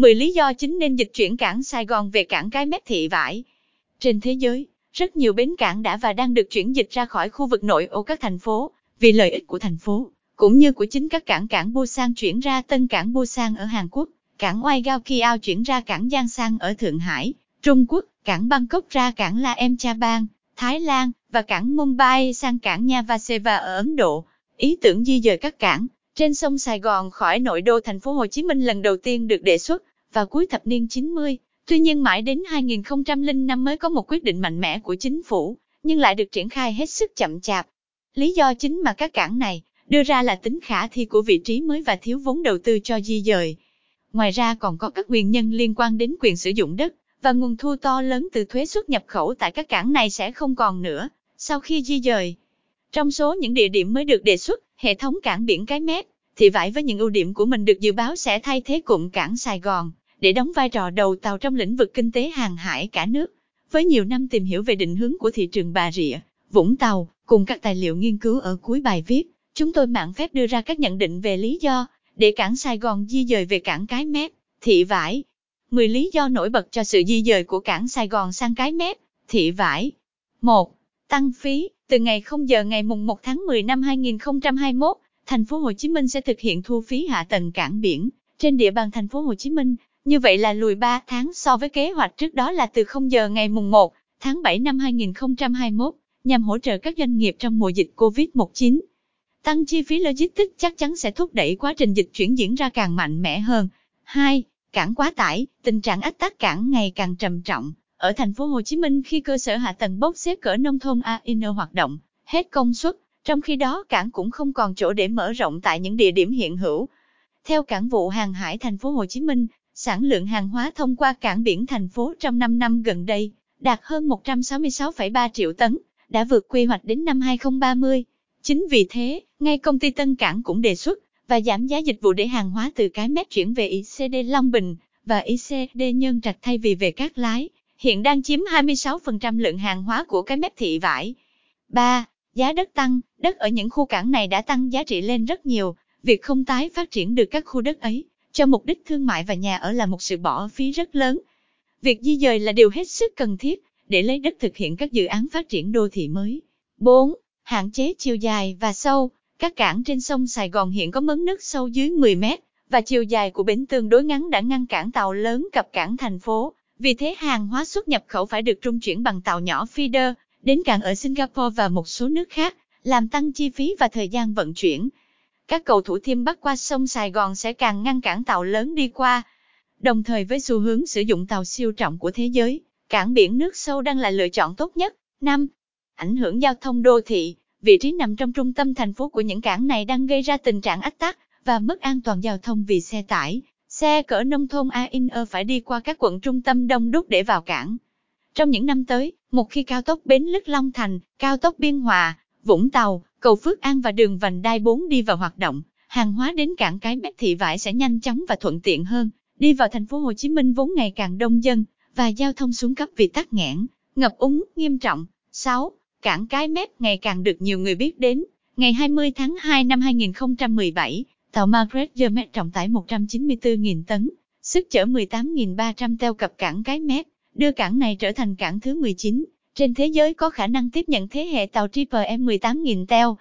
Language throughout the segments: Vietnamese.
10 lý do chính nên dịch chuyển cảng Sài Gòn về cảng Cái Mép Thị Vải. Trên thế giới, rất nhiều bến cảng đã và đang được chuyển dịch ra khỏi khu vực nội ô các thành phố, vì lợi ích của thành phố, cũng như của chính các cảng cảng Busan chuyển ra tân cảng Busan ở Hàn Quốc, cảng Oigao Kiao chuyển ra cảng Giang Sang ở Thượng Hải, Trung Quốc, cảng Bangkok ra cảng La Em Cha Bang, Thái Lan, và cảng Mumbai sang cảng Nhavaseva ở Ấn Độ. Ý tưởng di dời các cảng trên sông Sài Gòn khỏi nội đô thành phố Hồ Chí Minh lần đầu tiên được đề xuất và cuối thập niên 90. Tuy nhiên mãi đến 2005 mới có một quyết định mạnh mẽ của chính phủ, nhưng lại được triển khai hết sức chậm chạp. Lý do chính mà các cảng này đưa ra là tính khả thi của vị trí mới và thiếu vốn đầu tư cho di dời. Ngoài ra còn có các nguyên nhân liên quan đến quyền sử dụng đất và nguồn thu to lớn từ thuế xuất nhập khẩu tại các cảng này sẽ không còn nữa sau khi di dời. Trong số những địa điểm mới được đề xuất, hệ thống cảng biển Cái Mép, thì vải với những ưu điểm của mình được dự báo sẽ thay thế cụm cảng Sài Gòn, để đóng vai trò đầu tàu trong lĩnh vực kinh tế hàng hải cả nước. Với nhiều năm tìm hiểu về định hướng của thị trường Bà Rịa, Vũng Tàu, cùng các tài liệu nghiên cứu ở cuối bài viết, chúng tôi mạng phép đưa ra các nhận định về lý do để cảng Sài Gòn di dời về cảng Cái Mép, thị vải. 10 lý do nổi bật cho sự di dời của cảng Sài Gòn sang Cái Mép, thị vải. 1. Tăng phí, từ ngày 0 giờ ngày mùng 1 tháng 10 năm 2021, thành phố Hồ Chí Minh sẽ thực hiện thu phí hạ tầng cảng biển trên địa bàn thành phố Hồ Chí Minh. Như vậy là lùi 3 tháng so với kế hoạch trước đó là từ 0 giờ ngày mùng 1 tháng 7 năm 2021, nhằm hỗ trợ các doanh nghiệp trong mùa dịch COVID-19. Tăng chi phí logistics chắc chắn sẽ thúc đẩy quá trình dịch chuyển diễn ra càng mạnh mẽ hơn. 2. Cảng quá tải, tình trạng ách tắc cảng ngày càng trầm trọng. Ở thành phố Hồ Chí Minh khi cơ sở hạ tầng bốc xếp cỡ nông thôn AIN hoạt động, hết công suất, trong khi đó cảng cũng không còn chỗ để mở rộng tại những địa điểm hiện hữu. Theo cảng vụ hàng hải thành phố Hồ Chí Minh, sản lượng hàng hóa thông qua cảng biển thành phố trong 5 năm gần đây đạt hơn 166,3 triệu tấn, đã vượt quy hoạch đến năm 2030. Chính vì thế, ngay công ty Tân Cảng cũng đề xuất và giảm giá dịch vụ để hàng hóa từ cái mép chuyển về ICD Long Bình và ICD Nhân Trạch thay vì về các lái hiện đang chiếm 26% lượng hàng hóa của cái mép thị vải. 3. Giá đất tăng, đất ở những khu cảng này đã tăng giá trị lên rất nhiều, việc không tái phát triển được các khu đất ấy, cho mục đích thương mại và nhà ở là một sự bỏ phí rất lớn. Việc di dời là điều hết sức cần thiết, để lấy đất thực hiện các dự án phát triển đô thị mới. 4. Hạn chế chiều dài và sâu, các cảng trên sông Sài Gòn hiện có mớn nước sâu dưới 10 mét, và chiều dài của bến tương đối ngắn đã ngăn cản tàu lớn cập cảng thành phố. Vì thế hàng hóa xuất nhập khẩu phải được trung chuyển bằng tàu nhỏ feeder đến cảng ở Singapore và một số nước khác, làm tăng chi phí và thời gian vận chuyển. Các cầu thủ thiêm bắc qua sông Sài Gòn sẽ càng ngăn cản tàu lớn đi qua. Đồng thời với xu hướng sử dụng tàu siêu trọng của thế giới, cảng biển nước sâu đang là lựa chọn tốt nhất. 5. Ảnh hưởng giao thông đô thị, vị trí nằm trong trung tâm thành phố của những cảng này đang gây ra tình trạng ách tắc và mất an toàn giao thông vì xe tải, Xe cỡ nông thôn AINE phải đi qua các quận trung tâm đông đúc để vào cảng. Trong những năm tới, một khi cao tốc Bến Lức Long Thành, cao tốc Biên Hòa, Vũng Tàu, cầu Phước An và đường vành đai 4 đi vào hoạt động, hàng hóa đến cảng Cái Mép Thị Vải sẽ nhanh chóng và thuận tiện hơn. Đi vào thành phố Hồ Chí Minh vốn ngày càng đông dân và giao thông xuống cấp vì tắc nghẽn, ngập úng nghiêm trọng. 6. Cảng Cái Mép ngày càng được nhiều người biết đến. Ngày 20 tháng 2 năm 2017, Tàu Margaret Dermet trọng tải 194.000 tấn, sức chở 18.300 teo cập cảng Cái Mép, đưa cảng này trở thành cảng thứ 19 trên thế giới có khả năng tiếp nhận thế hệ tàu Triple M 18.000 teo.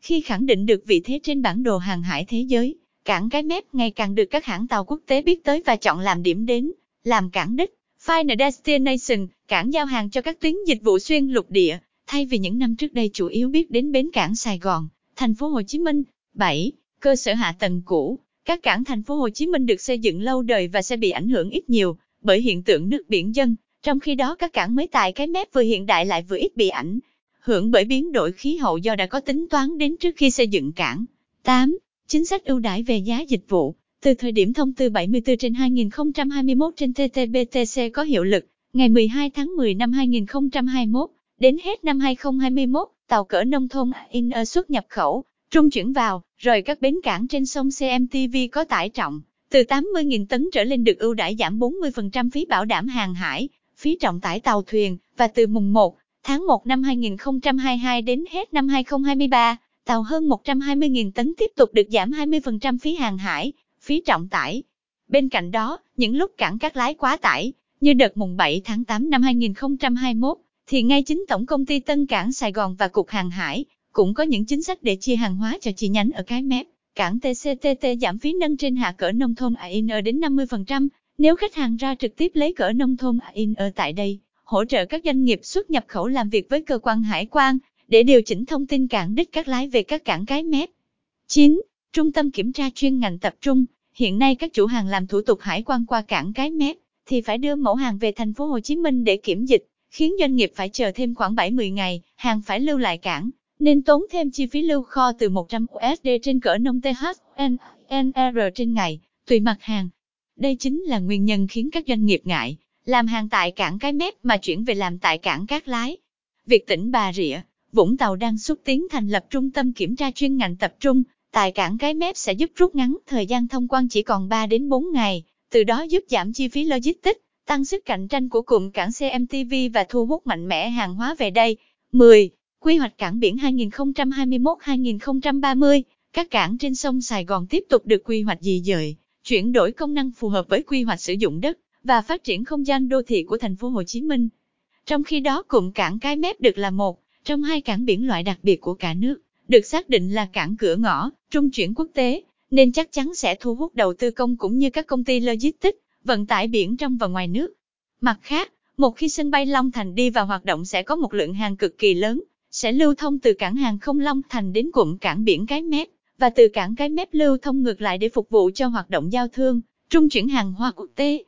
Khi khẳng định được vị thế trên bản đồ hàng hải thế giới, cảng Cái Mép ngày càng được các hãng tàu quốc tế biết tới và chọn làm điểm đến, làm cảng đích, Final Destination, cảng giao hàng cho các tuyến dịch vụ xuyên lục địa, thay vì những năm trước đây chủ yếu biết đến bến cảng Sài Gòn, thành phố Hồ Chí Minh. 7. Cơ sở hạ tầng cũ, các cảng thành phố Hồ Chí Minh được xây dựng lâu đời và sẽ bị ảnh hưởng ít nhiều bởi hiện tượng nước biển dân, trong khi đó các cảng mới tại cái mép vừa hiện đại lại vừa ít bị ảnh hưởng bởi biến đổi khí hậu do đã có tính toán đến trước khi xây dựng cảng. 8. Chính sách ưu đãi về giá dịch vụ. Từ thời điểm thông tư 74 trên 2021 trên TTBTC có hiệu lực, ngày 12 tháng 10 năm 2021, đến hết năm 2021, tàu cỡ nông thôn in xuất nhập khẩu, trung chuyển vào, rồi các bến cảng trên sông CMTV có tải trọng từ 80.000 tấn trở lên được ưu đãi giảm 40% phí bảo đảm hàng hải, phí trọng tải tàu thuyền, và từ mùng 1 tháng 1 năm 2022 đến hết năm 2023, tàu hơn 120.000 tấn tiếp tục được giảm 20% phí hàng hải, phí trọng tải. Bên cạnh đó, những lúc cảng các lái quá tải, như đợt mùng 7 tháng 8 năm 2021, thì ngay chính Tổng công ty Tân Cảng Sài Gòn và Cục Hàng Hải cũng có những chính sách để chia hàng hóa cho chi nhánh ở cái mép. Cảng TCTT giảm phí nâng trên hạ cỡ nông thôn AIN đến 50%, nếu khách hàng ra trực tiếp lấy cỡ nông thôn in ở tại đây, hỗ trợ các doanh nghiệp xuất nhập khẩu làm việc với cơ quan hải quan để điều chỉnh thông tin cảng đích các lái về các cảng cái mép. 9. Trung tâm kiểm tra chuyên ngành tập trung. Hiện nay các chủ hàng làm thủ tục hải quan qua cảng cái mép thì phải đưa mẫu hàng về thành phố Hồ Chí Minh để kiểm dịch, khiến doanh nghiệp phải chờ thêm khoảng 7-10 ngày, hàng phải lưu lại cảng, nên tốn thêm chi phí lưu kho từ 100 USD trên cỡ nông THNR trên ngày, tùy mặt hàng. Đây chính là nguyên nhân khiến các doanh nghiệp ngại làm hàng tại cảng Cái Mép mà chuyển về làm tại cảng Cát Lái. Việc tỉnh Bà Rịa, Vũng Tàu đang xúc tiến thành lập trung tâm kiểm tra chuyên ngành tập trung tại cảng Cái Mép sẽ giúp rút ngắn thời gian thông quan chỉ còn 3 đến 4 ngày, từ đó giúp giảm chi phí logistics, tăng sức cạnh tranh của cụm cảng CMTV và thu hút mạnh mẽ hàng hóa về đây. 10. Quy hoạch cảng biển 2021-2030, các cảng trên sông Sài Gòn tiếp tục được quy hoạch dị dời, chuyển đổi công năng phù hợp với quy hoạch sử dụng đất và phát triển không gian đô thị của thành phố Hồ Chí Minh. Trong khi đó cụm cảng Cái Mép được là một trong hai cảng biển loại đặc biệt của cả nước, được xác định là cảng cửa ngõ, trung chuyển quốc tế, nên chắc chắn sẽ thu hút đầu tư công cũng như các công ty logistics, vận tải biển trong và ngoài nước. Mặt khác, một khi sân bay Long Thành đi vào hoạt động sẽ có một lượng hàng cực kỳ lớn, sẽ lưu thông từ cảng hàng không Long Thành đến cụm cảng biển Cái Mép, và từ cảng Cái Mép lưu thông ngược lại để phục vụ cho hoạt động giao thương, trung chuyển hàng hóa quốc tế.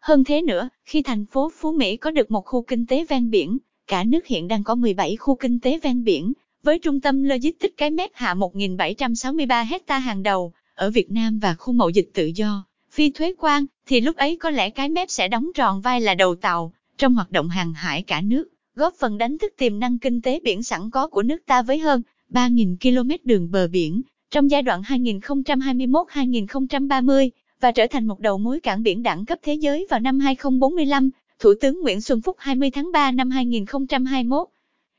Hơn thế nữa, khi thành phố Phú Mỹ có được một khu kinh tế ven biển, cả nước hiện đang có 17 khu kinh tế ven biển, với trung tâm logistics cái mép hạ 1.763 hecta hàng đầu, ở Việt Nam và khu mậu dịch tự do, phi thuế quan, thì lúc ấy có lẽ cái mép sẽ đóng tròn vai là đầu tàu, trong hoạt động hàng hải cả nước, góp phần đánh thức tiềm năng kinh tế biển sẵn có của nước ta với hơn 3.000 km đường bờ biển, trong giai đoạn 2021-2030 và trở thành một đầu mối cảng biển đẳng cấp thế giới vào năm 2045, Thủ tướng Nguyễn Xuân Phúc 20 tháng 3 năm 2021.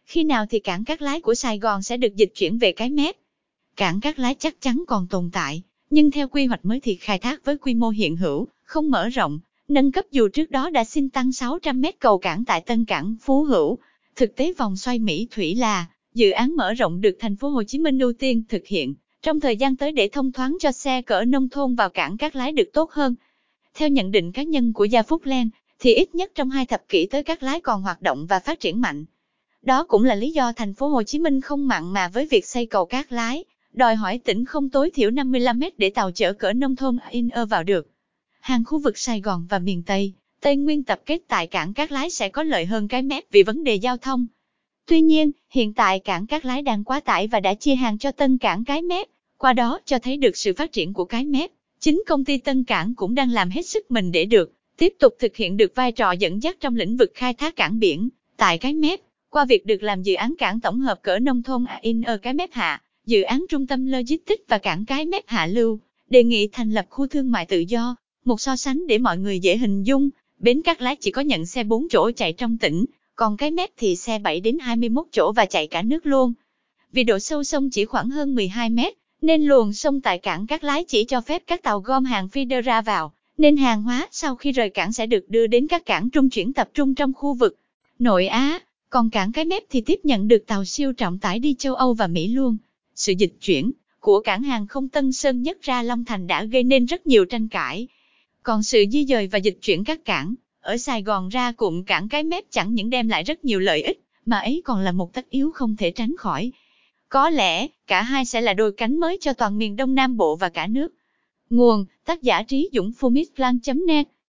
Khi nào thì cảng các lái của Sài Gòn sẽ được dịch chuyển về cái mép? Cảng các lái chắc chắn còn tồn tại, nhưng theo quy hoạch mới thì khai thác với quy mô hiện hữu, không mở rộng, nâng cấp dù trước đó đã xin tăng 600 mét cầu cảng tại Tân Cảng Phú Hữu. Thực tế vòng xoay Mỹ Thủy là dự án mở rộng được thành phố Hồ Chí Minh ưu tiên thực hiện trong thời gian tới để thông thoáng cho xe cỡ nông thôn vào cảng Cát Lái được tốt hơn. Theo nhận định cá nhân của Gia Phúc Len, thì ít nhất trong hai thập kỷ tới Cát Lái còn hoạt động và phát triển mạnh. Đó cũng là lý do thành phố Hồ Chí Minh không mặn mà với việc xây cầu Cát Lái, đòi hỏi tỉnh không tối thiểu 55 mét để tàu chở cỡ nông thôn in ơ vào được. Hàng khu vực Sài Gòn và miền Tây, Tây Nguyên tập kết tại cảng Cát Lái sẽ có lợi hơn cái mép vì vấn đề giao thông. Tuy nhiên, hiện tại cảng các Lái đang quá tải và đã chia hàng cho tân cảng Cái Mép, qua đó cho thấy được sự phát triển của Cái Mép. Chính công ty Tân Cảng cũng đang làm hết sức mình để được tiếp tục thực hiện được vai trò dẫn dắt trong lĩnh vực khai thác cảng biển tại Cái Mép, qua việc được làm dự án cảng tổng hợp cỡ nông thôn AIN ở Cái Mép Hạ, dự án trung tâm logistics và cảng Cái Mép Hạ Lưu, đề nghị thành lập khu thương mại tự do, một so sánh để mọi người dễ hình dung, bến các Lái chỉ có nhận xe 4 chỗ chạy trong tỉnh, còn cái mép thì xe 7 đến 21 chỗ và chạy cả nước luôn. Vì độ sâu sông chỉ khoảng hơn 12 mét, nên luồng sông tại cảng Cát Lái chỉ cho phép các tàu gom hàng feeder ra vào, nên hàng hóa sau khi rời cảng sẽ được đưa đến các cảng trung chuyển tập trung trong khu vực nội Á, còn cảng Cái Mép thì tiếp nhận được tàu siêu trọng tải đi châu Âu và Mỹ luôn. Sự dịch chuyển của cảng hàng không Tân Sơn Nhất ra Long Thành đã gây nên rất nhiều tranh cãi. Còn sự di dời và dịch chuyển các cảng ở Sài Gòn ra cụm cảng cái mép chẳng những đem lại rất nhiều lợi ích, mà ấy còn là một tất yếu không thể tránh khỏi. Có lẽ, cả hai sẽ là đôi cánh mới cho toàn miền Đông Nam Bộ và cả nước. Nguồn, tác giả Trí Dũng Phumis Plan.net